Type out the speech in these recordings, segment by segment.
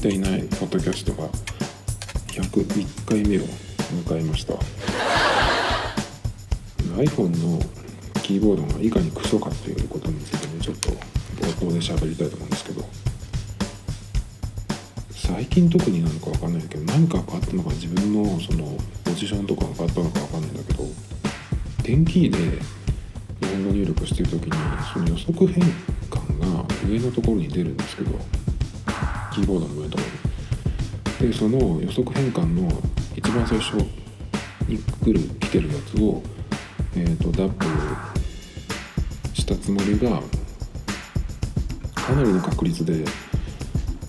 ていないポッドキャストが101回目を迎えました。iPhone のキーボードがいかにクソかということについてねちょっと冒頭で喋りたいと思うんですけど。最近特になのか分かんないけど何か変わったのか自分のそのポジションとかが変わったのか分かんないんだけど点キーで日本語入力してる時にその予測変換が上のところに出るんですけどキーボードの上ところにでその予測変換の一番最初に来る来てるやつを、えーと、ダップしたつもりがかなりの確率で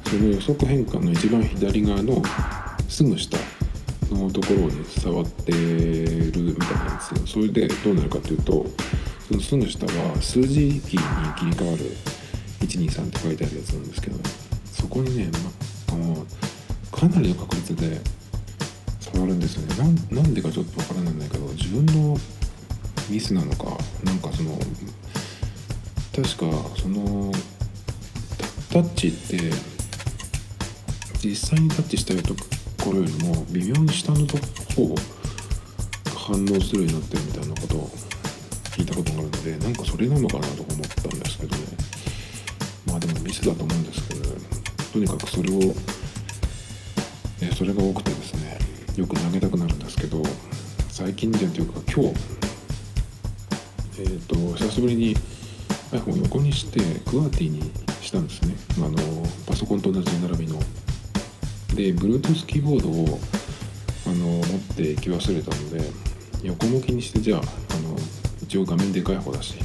その予測変換の一番左側のすぐ下のところに触ってるみたいなんですよ。それでどうなるかというとそのすぐ下は数字キーに切り替わる123って書いてあるやつなんですけどそこにね、ま、あのかなりの確率で触るんですよね。なんでかちょっとわからないんだけど自分のミスなのかなんかその確かそのタッチって実際にタッチしたところよりも微妙に下のとこが反応するようになってるみたいなことを聞いたことがあるのでなんかそれなのかなと思ったんですけどね。まあでもミスだと思うんですけど、ね、とにかくそれを、えそれが多くてですねよく投げたくなるんですけど最近でというか今日えっ、ー、と久しぶりに iPhone を横にしてクワーティにしたんですね。あのパソコンと同じ並びの。で Bluetooth キーボードをあの持って行き忘れたので横向きにしてじゃああの一応画面でかい方だし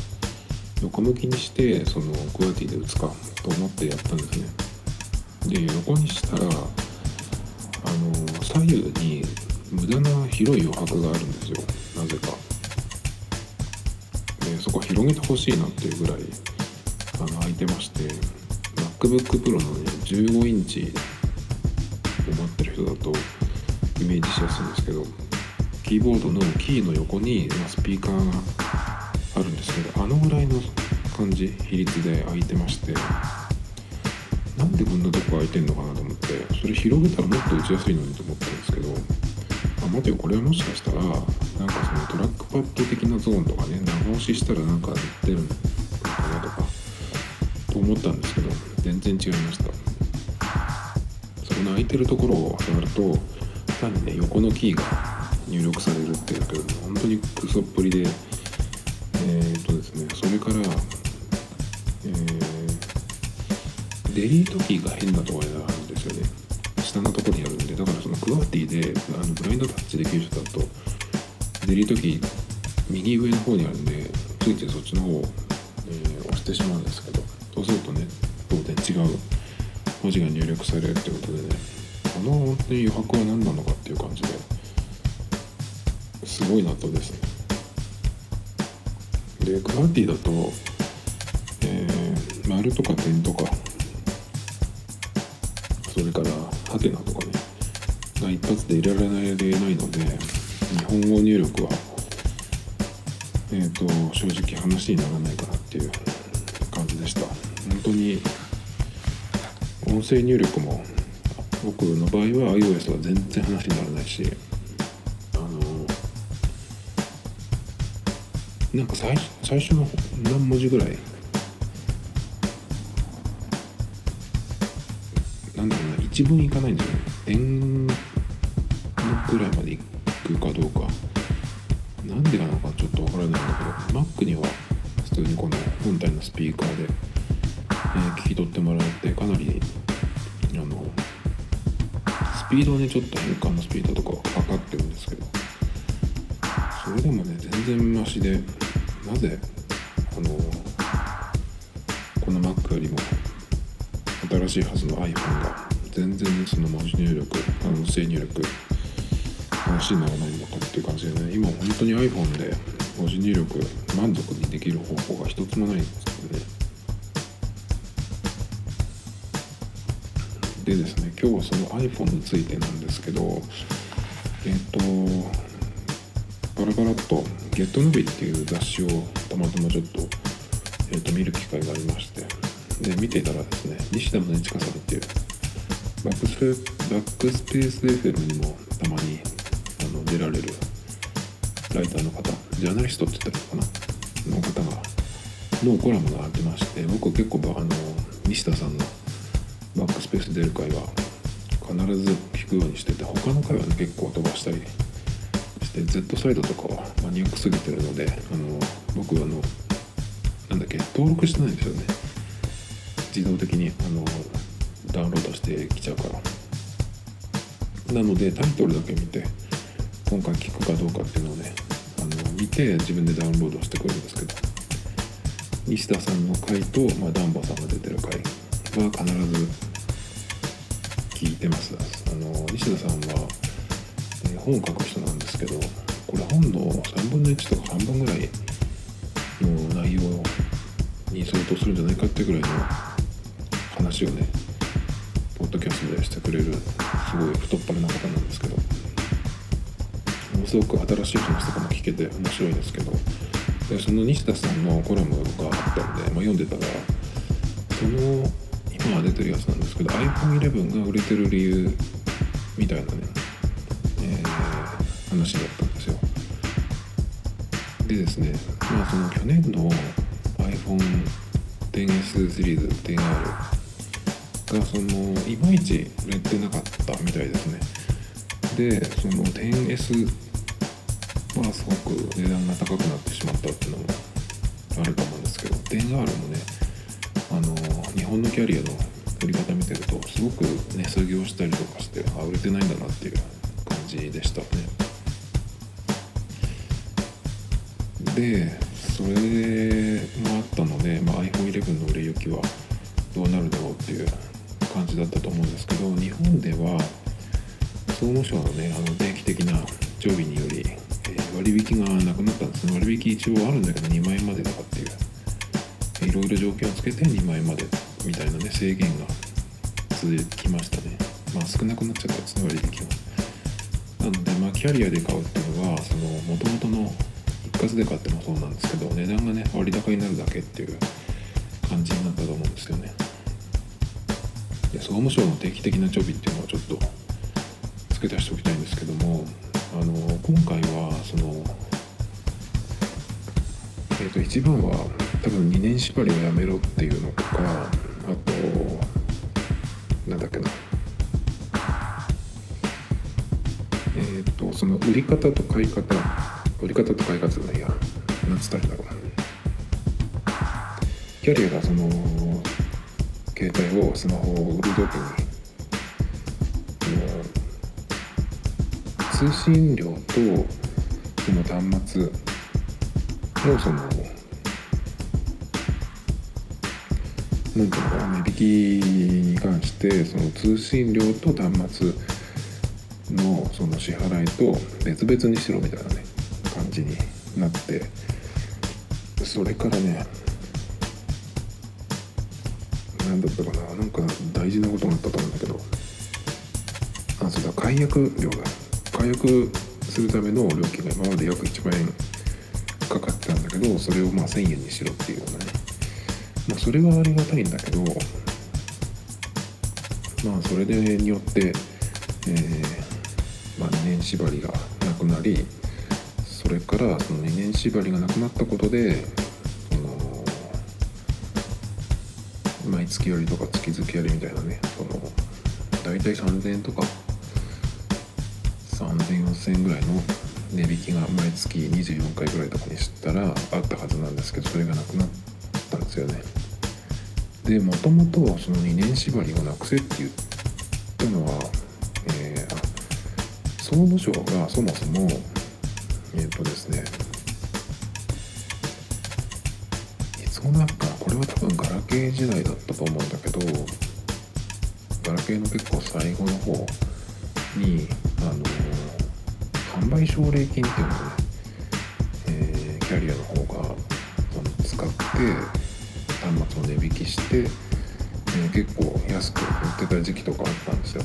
横向きにしてそのクワティで打つかと思ってやったんですね。で横にしたらあの左右に無駄な広い余白があるんですよ。なぜか。でそこ広げてほしいなっていうぐらいあの空いてまして MacBook Pro のね15インチを持ってる人だとイメージしやすいんですけどキーボードのキーの横に、スピーカーがあるんですけどあのぐらいの感じ比率で空いてまして。なんでこんなとこ空いてんのかなと思ってそれ広げたらもっと打ちやすいのにと思ったんですけどあ待てよこれはもしかしたらなんかそのトラックパッド的なゾーンとかね長押ししたらなんか出るのかなとかと思ったんですけど全然違いました。その空いてるところを触ると単にね横のキーが入力されるっていうだけでも本当にクソっぷりでえー、っとですねそれから、えー、デリートキーが変なところにあるんですよね。下のところにあるんでだからその QWERTY であのブラインドタッチできる人だとデリートキー右上の方にあるんでついてそっちの方を、えー、押してしまうんですけどそうするとね当然違う文字が入力されるってことでねこの本当に余白は何なのかっていう感じですごいなとですね。でクラーティだと、えー、丸とか点とかそれからハテナとかね。が一発で入れられないので日本語入力はえっ、ー、と正直話にならないかなっていう感じでした。本当に音声入力も僕の場合は iOS は全然話にならないしあのなんか最最初の何文字ぐらいなんだろうな一文いかないんですよね点のぐらいまでいくかどうか。なんでなのかちょっとわからないんだけど Mac には普通にこの本体のスピーカーで、えー、聞き取ってもらってかなりあのスピードはねちょっと変換のスピードとかは測ってるんですけど。それでもね全然マシでなぜあのこの Mac よりも新しいはずの iPhone が全然その文字入力音声入力話にならないのかっていう感じでね今本当に iPhone で文字入力満足にできる方法が一つもないんですけどね。でですね今日はその iPhone についてなんですけどえっ、とバラバラっと「ゲットノビっていう雑誌をたまたまちょっと,、えー、と見る機会がありましてで見ていたらですね西田宗近さんっていうバックスペバックスペース FM にもたまにあの出られるライターの方ジャーナリストって言ったのかなの方がのコラムがありまして僕は結構あの西田さんのバックスペース出る回は必ず聞くようにしてて他の回はね結構飛ばしたりして Z サイドとかはマニアックすぎてるのであの僕あのなんだっけ登録してないんですよね。自動的にあのダウンロードしてきちゃうから。なのでタイトルだけ見て今回聞くかどうかっていうのをねあの見て自分でダウンロードしてくるんですけど。西田さんの回と、まあ、ダンバさんが出てる回は必ず聞いてます。あの西田さんは、え、本を書く人なんですけどこれ本の3分の1とか半分ぐらいの内容に相当するんじゃないかってぐらいの話をねポッドキャストでしてくれるすごい太っ腹な方なんですけどものすごく新しい話とかも聞けて面白いんですけどでその西田さんのコラムがあったんで、まあ、読んでたらその今出てるやつなんですけど iPhone11 が売れてる理由みたいなね、えー、話だったんですよ。でですねまあその去年の iPhone10S シリーズ 10R がそのいまいち売れてなかったみたいですね。でその 10S はすごく値段が高くなってしまったっていうのもあると思うんですけど 10R もねあの日本のキャリアの売り方見てるとすごく値下げをしたりとかしてあ売れてないんだなっていう感じでしたね。でそれもあったので、まあ、iPhone11 の売れ行きはどうなるだろうっていう感じだったと思うんですけど日本では総務省のねあの定期的な常備により、えー、割引がなくなったんですね。割引一応あるんだけど2万円までとかっていういろいろ条件をつけて2万円までみたいなね制限が続きましたね。まあ少なくなっちゃったんですね割引は。なのでまあキャリアで買うっていうのはその元々の一括で買ってもそうなんですけど値段がね割高になるだけっていう感じになったと思うんですよね。で総務省の定期的な常備っていうのはちょっと付け足しておきたいんですけどもあの今回はそのえー、と一番は多分2年縛りをやめろっていうのとかあとなんだっけな。えっ、ー、とその売り方と買い方。売り方と買い方じゃないや。何つったらいいんだろう。キャリアがその携帯をスマホを売る時に通信料とその端末のそのなんていうのかな値引きに関してその通信料と端末のその支払いと別々にしろみたいなね感じになってそれからね何だったかななんか大事なことがあったと思うんだけど。あそうだ解約料だ。解約するための料金が今まで約1万円かかってたんだけどそれをまあ1000円にしろっていうようなね。まあそれはありがたいんだけどまあそれでによって、えー、まあ、2年縛りがなくなりそれからその2年縛りがなくなったことで毎月よりとか月々やりみたいなねその大体3000円とか30004000円ぐらいの値引きが毎月24回ぐらいとかにしたらあったはずなんですけどそれがなくなったんですよね。でもともとその2年縛りをなくせって言ったのは、えー、総務省がそもそもえっ、ー、とですねいつ頃なんかこれは多分ガラケー時代だったと思うんだけどガラケーの結構最後の方にあの販売奨励金っていうのをね、えー、キャリアの方が使って端末を値引きして、えー、結構安く売ってた時期とかあったんですよ。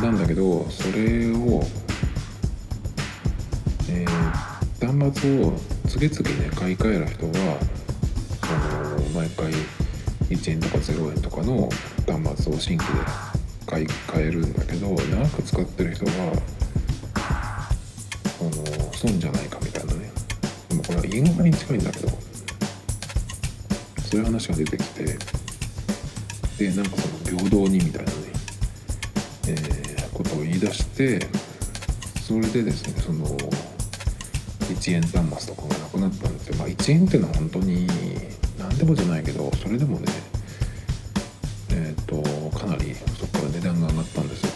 なんだけどそれを、えー、端末を次々ね買い替える人はその毎回1円とか0円とかの端末を新規で買い買えるんだけど長く使ってる人はあの損じゃないかみたいなね。でもこれは家の中に近いんだけどそういう話が出てきてでなんかその平等にみたいなね、えー、ことを言い出してそれでですねその1円端末とかがなくなったんですよ。まあ1円っていうのは本当に何でもじゃないけどそれでもねえっ、ー、とかなりそこから値段が上がったんですよ。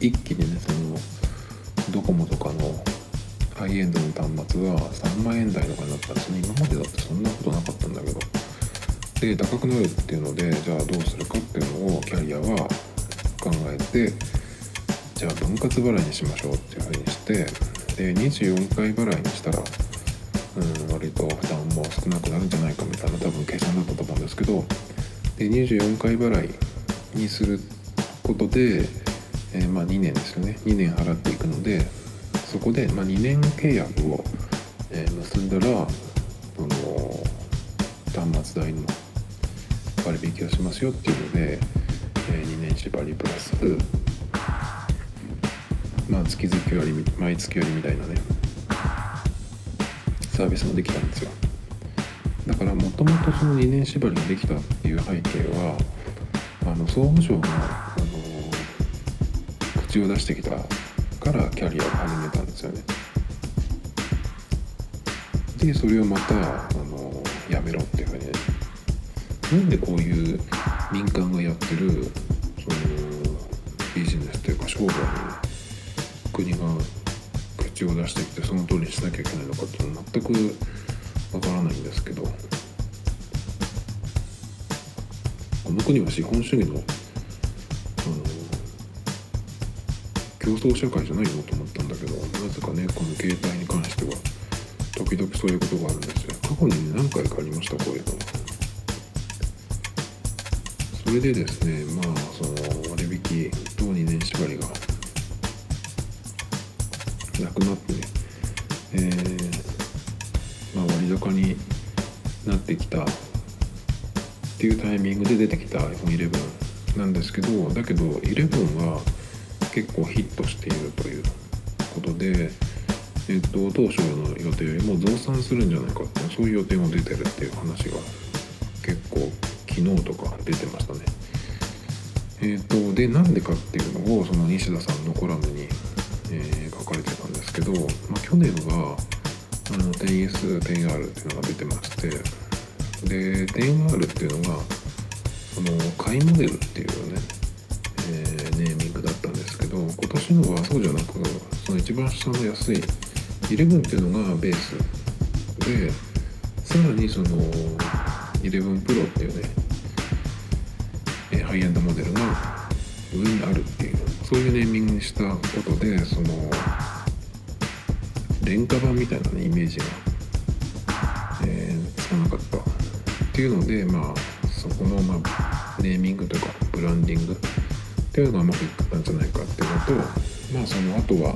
一気にねそのドコモとかのハイエンドの端末は3万円台とかになったんですね。今までだってそんなことなかったんだけど。で高くなるっていうのでじゃあどうするかっていうのをキャリアは考えてじゃあ分割払いにしましょうってしてで24回払いにしたらうん割と負担も少なくなるんじゃないかみたいな多分計算だったと思うんですけどで24回払いにすることで、えー、まあ2年ですよね。2年払っていくのでそこで、まあ、2年契約を、えー、結んだらその端末代の割引をしますよっていうので、えー、2年縛りプラスあ月々割毎月割みたいなね。サービスもできたんですよ。だからもともとその2年縛りができたっていう背景はあの総務省が、あの口を出してきたからキャリアを始めたんですよね。でそれをまたあのやめろっていうふうになんでこういう民間がやってるそのビジネスというか商売に国が口を出してきてその通りにしなきゃいけないのかっていうのは全くわからないんですけどこの国は資本主義の競争社会じゃないのと思ったんだけどなぜかねこの携帯に関しては時々そういうことがあるんですよ。過去に、ね、何回かありましたこういうの。それでですねまあそのっていうタイミングで出てきた iPhone11 なんですけどだけど11は結構ヒットしているということで、えっと、当初の予定よりも増産するんじゃないかってそういう予定も出てるっていう話が結構昨日とか出てましたね。えっとでなんでかっていうのをその西田さんのコラムに、えー、書かれてたんですけど、まあ、去年はあの 10S、10R っていうのが出てましてで 10R っていうのがその買いモデルっていうねえ。ネーミングだったんですけど今年のはそうじゃなくその一番下の安い11っていうのがベースでさらにその11 Pro っていうね、えハイエンドモデルが上にあるっていうそういうネーミングにしたことでその廉価版みたいなねイメージが、っていうのでまあそこの、まあ、ネーミングとかブランディングっていうのがうまくいったんじゃないかっていうのとまあその後は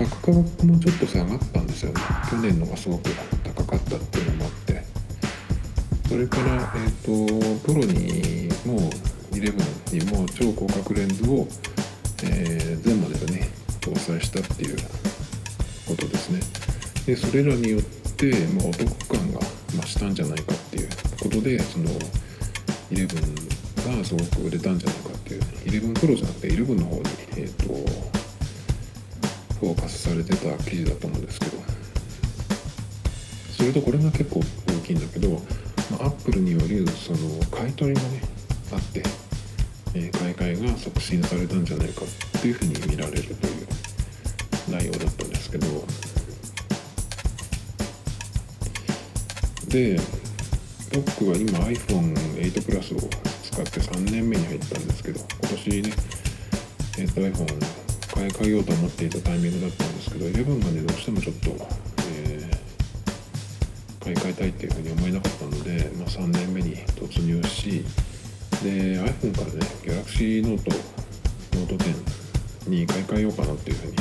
価格もちょっと下がったんですよね。去年のがすごく高かったっていうのもあって。それからえっ、ー、とプロにも11にも超広角レンズを、えー、全モデルね搭載したっていうことですね。でそれらによって、まあ、お得感が増したんじゃないかっていうことでその11がすごく売れたんじゃないかっていう11プロじゃなくて11の方に、えーと、フォーカスされてた記事だと思うんですけど。それとこれが結構大きいんだけど、まあ、アップルによるその買い取りがねあって、えー、買い替えが促進されたんじゃないかっていうふうに見られるという内容だったんですけど。で僕は今 iPhone8 プラスを使って3年目に入ったんですけど今年ね、えー、と iPhone 買い替えようと思っていたタイミングだったんですけど11がねどうしてもちょっと、えー、買い替えたいっていうふうに思えなかったので、まあ、3年目に突入しで iPhone からね Galaxy Note Note 10に買い替えようかなっていうふうに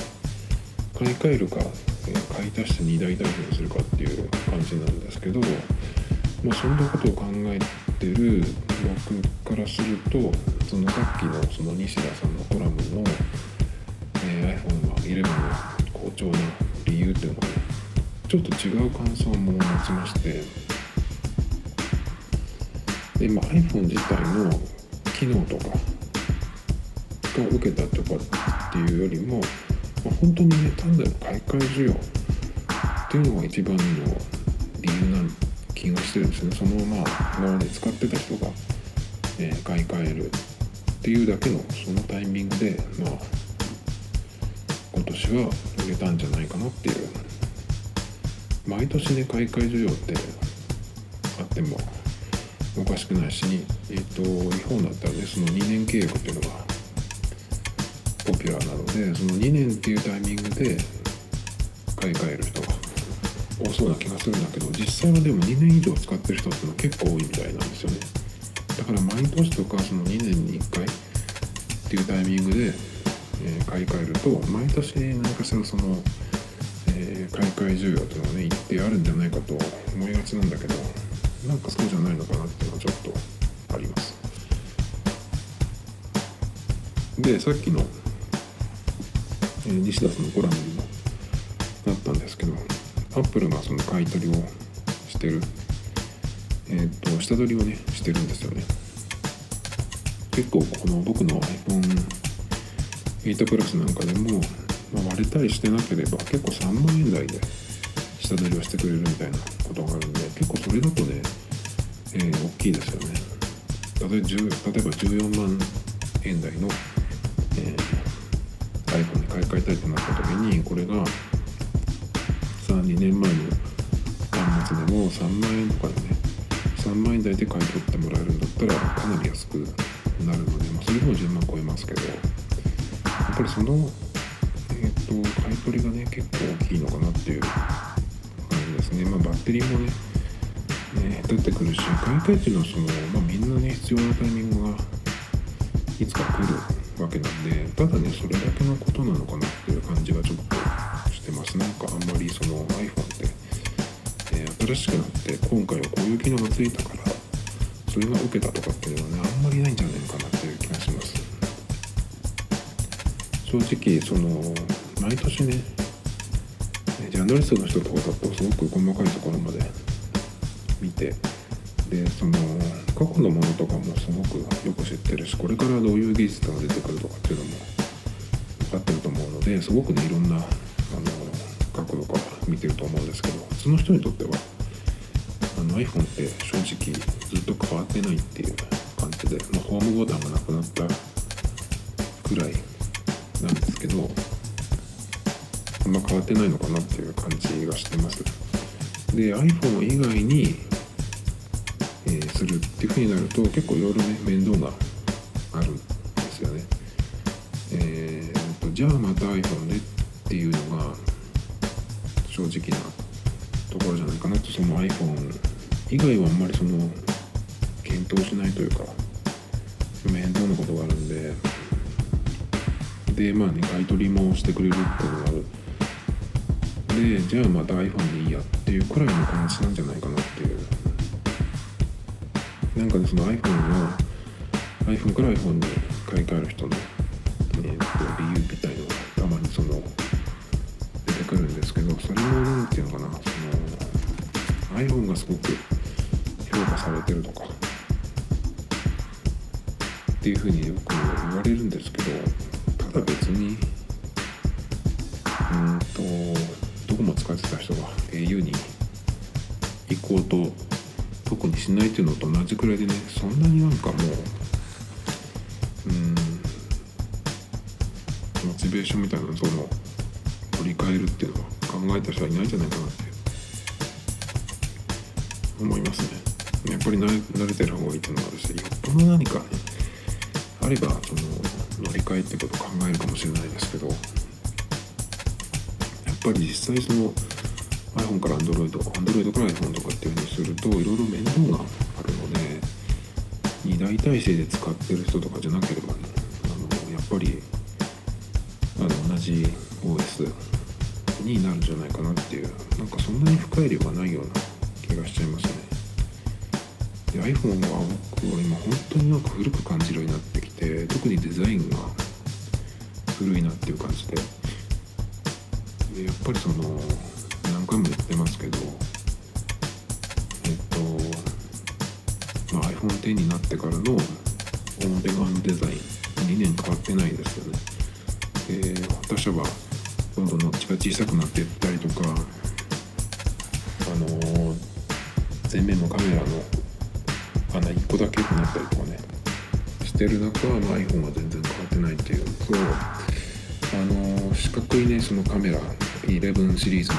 買い替えるか、え、買い足して2台タイプにするかっていう感じなんですけどまあ、そんなことを考えてる僕からするとそのさっきのその西田さんのコラムの、えー、iPhone は11の好調な理由っていうのはねちょっと違う感想も持ちましてで、まあ、iPhone 自体の機能とかが受けたとかっていうよりも、まあ、本当にね単なる買い替え需要っていうのが一番の理由なんです気がしてるんですねそのまあ今まで使ってた人が、えー、買い替えるっていうだけのそのタイミングでまあ今年は売れたんじゃないかなっていう。毎年ね買い替え需要ってあってもおかしくないし、えーと、日本だったらねその2年契約っていうのがポピュラーなのでその2年っていうタイミングで買い替える人が多そうな気がするんだけど実際はでも2年以上使ってる人っていうのは結構多いみたいなんですよね。だから毎年とかその2年に1回っていうタイミングで、え、買い替えると毎年何かしらその、え、買い替え需要というのはね一定あるんじゃないかと思いがちなんだけどなんかそうじゃないのかなっていうのはちょっとあります。でさっきの、え、西田さんのコラムにもなったんですけどアップルがその買い取りをしてる。えっ、と下取りをねしてるんですよね。結構この僕の iPhone8 プラスなんかでも、まあ、割れたりしてなければ結構3万円台で下取りをしてくれるみたいなことがあるんで結構それだとね、えー、大きいですよね。例えば例えば14万円台の、えー、iPhone に買い替えたいとなった時にこれがさ2年前の端末でも3万円とかでね3万円台で買い取ってもらえるんだったらかなり安くなるので、まあ、それでも10万超えますけどやっぱりその、えーと、買い取りがね結構大きいのかなっていう感じですね、まあ、バッテリーもねね出てくるし買い替えっていうのはその、まあ、みんなね必要なタイミングがいつか来るわけなんでただねそれだけのことなのかなっていう感じがちょっとしてます。なんかあんまりその iPhone って、えー、新しくなって今回はこういう機能がついたからそれが受けたとかっていうのはねあんまりないんじゃないかなっていう気がします。正直その毎年ねジャーナリストの人とかだとすごく細かいところまで見てでその過去のものとかもすごくよく知ってるしこれからどういう技術が出てくるとかっていうのも分かってると思うのですごくねいろんな角度から見てると思うんですけど普通の人にとってはあの iPhone って正直ずっと変わってないっていう感じで、まあ、ホームボタンがなくなったくらいなんですけどあんま変わってないのかなっていう感じがしてます。で iPhone 以外に、えー、するっていうふうになると結構いろいろね面倒があるんですよね。えーとじゃあまた iPhone でっていうのが正直なところじゃないかなと。その iPhone 以外はあんまりその検討しないというか面倒なことがあるんで。でまあね買い取りもしてくれるっていうのがある。でじゃあまた iPhone でいいやっていうくらいの感じなんじゃないかなっていう。なんかねその iPhone の iPhone から iPhone に買い替える人の、えー、理由みたいのがたまにそのですけどそれも何て言うのかなその iPhone がすごく評価されてるとかっていうふうによく言われるんですけどただ別にうんとどこも使ってた人が au に行こうと特にしないっていうのと同じくらいでねそんなになんかもううんモチベーションみたいなその取り替えるっていうのは考えた人はいないんじゃないかなって思いますね。やっぱり慣れてる方がいいっていうのもあるしよっぽど何かねあればその乗り換えってことを考えるかもしれないですけどやっぱり実際その iPhone から Android、Android から iPhone とかっていうふうにするといろいろ面倒があるので2大体制で使ってる人とかじゃなければねあのやっぱりあの同じ OS になるんじゃないかなっていうなんかそんなに深い量がないような気がしちゃいますね。で iPhone は僕は今本当になんか古く感じるようになってきて特にデザインが古いなっていう感じで。でやっぱりその何回も言ってますけどえっと、まあ、iPhone X になってからの表側のデザイン2年変わってないですよね。で他社はどんどんノッチが小さくなっていったりとかあの前面のカメラの穴1個だけになったりとかねしてる中、まあ、iPhone は全然変わってないっていう。のとあの四角いねそのカメラ11シリーズ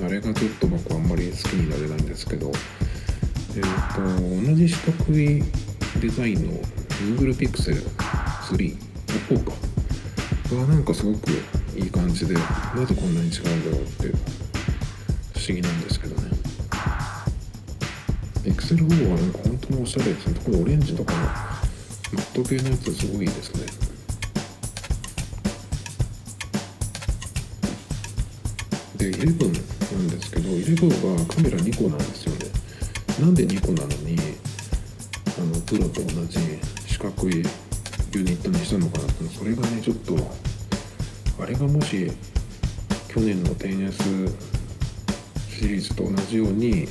のあれがちょっと僕はあんまり好きになれないんですけどえっ、ー、と同じ四角いデザインの Google Pixel 3 4か。がなんかすごくいい感じでなぜこんなに違うんだろうって不思議なんですけどね。Pixel4 はなんか本当におしゃれですね。特にオレンジとかのマット系のやつすごいですね。で11なんですけど11はカメラ2個なんですよね。なんで2個なのにあのプロと同じ四角いユニットにしたのかなってそれがねちょっとあれがもし去年の 10S シリーズと同じように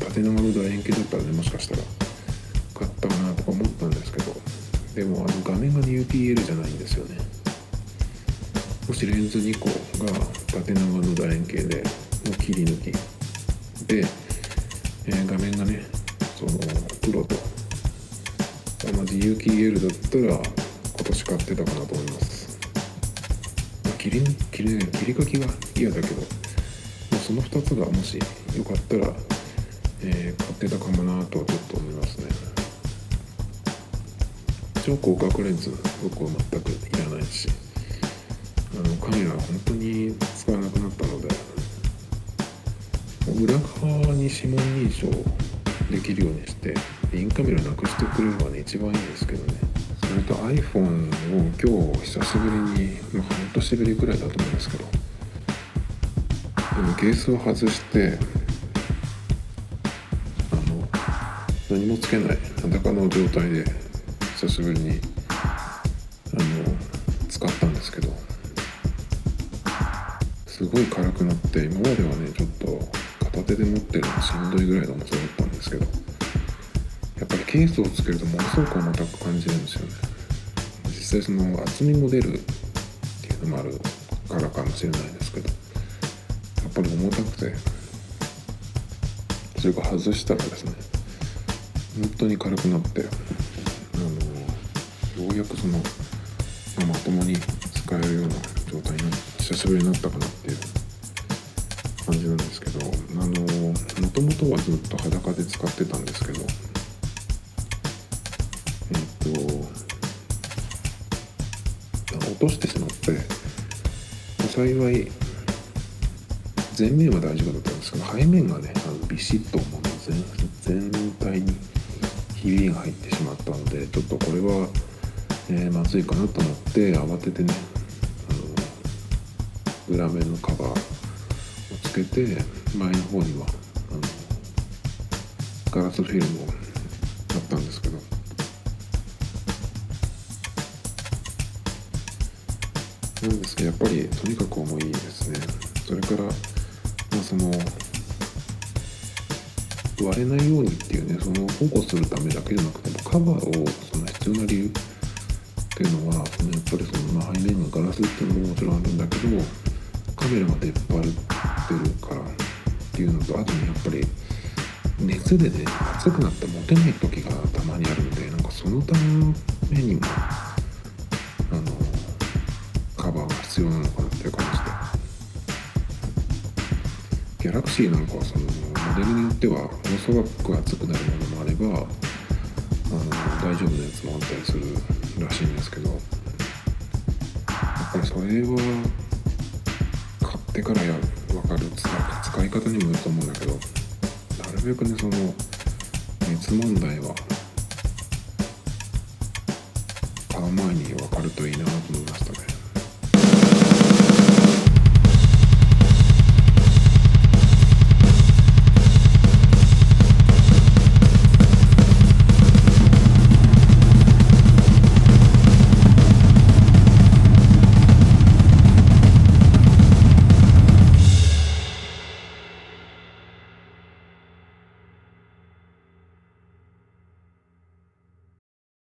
縦長の楕円形だったらねもしかしたら買ったかなとか思ったんですけどでもあの画面が UPL じゃないんですよね。もしレンズ2個が縦長の楕円形での切り抜きで、えー、画面がねそのプロと同じ有機 EL だったら今年買ってたかなと思います、切り切り切り書きが嫌だけど、まあ、その2つがもしよかったら、えー、買ってたかもなとはちょっと思いますね。超広角レンズ僕は全くいらないしあのカメラは本当に使わなくなったので裏側に指紋認証できるようにしてインカメラなくしてくれればね一番いいんですけどね。それと iPhone を今日久しぶりに、まあ、半年ぶりくらいだと思うんですけどでもケースを外してあの何もつけない裸の状態で久しぶりにあの使ったんですけどすごい軽くなって今まではねちょっと片手で持ってるのしんどいぐらいの重さだったんですけどやっぱりケースをつけるとものすごく重たく感じるん際その厚みも出るっていうのもあるからかもしれないですけどやっぱり重たくてそれが外したらですね本当に軽くなってあのようやくその、ま、ともに使えるような状態に久しぶりになったかなっていう感じなんですけどあのもともとはずっと裸で使ってたんですけど幸い前面は大丈夫だったんですけど背面がねあのビシッともう全全体にひびが入ってしまったのでちょっとこれは、えー、まずいかなと思って慌ててねあの裏面のカバーをつけて前の方にはあのガラスフィルムをやったんですけどなんですけどやっぱりとにかく重いですね。それから、まあ、その割れないようにっていうねその保護するためだけじゃなくてもカバーをその必要な理由っていうのはそのやっぱりその、まあ、背面のガラスっていうのももちろんあるんだけどもカメラが出っ張ってるからっていうのとあとねやっぱり熱でね熱くなって持てない時がたまにあるんでなんかそのためにも必要なのかなっていう感じで。ギャラクシーなんかはそのモデルによってはものすごく熱くなるものもあればあの大丈夫なやつもあったりするらしいんですけど。やっぱりそれは買ってからや分かる使い方にもよると思うんだけどなるべくねその熱問題は買う前に分かるといいなと思いましたね。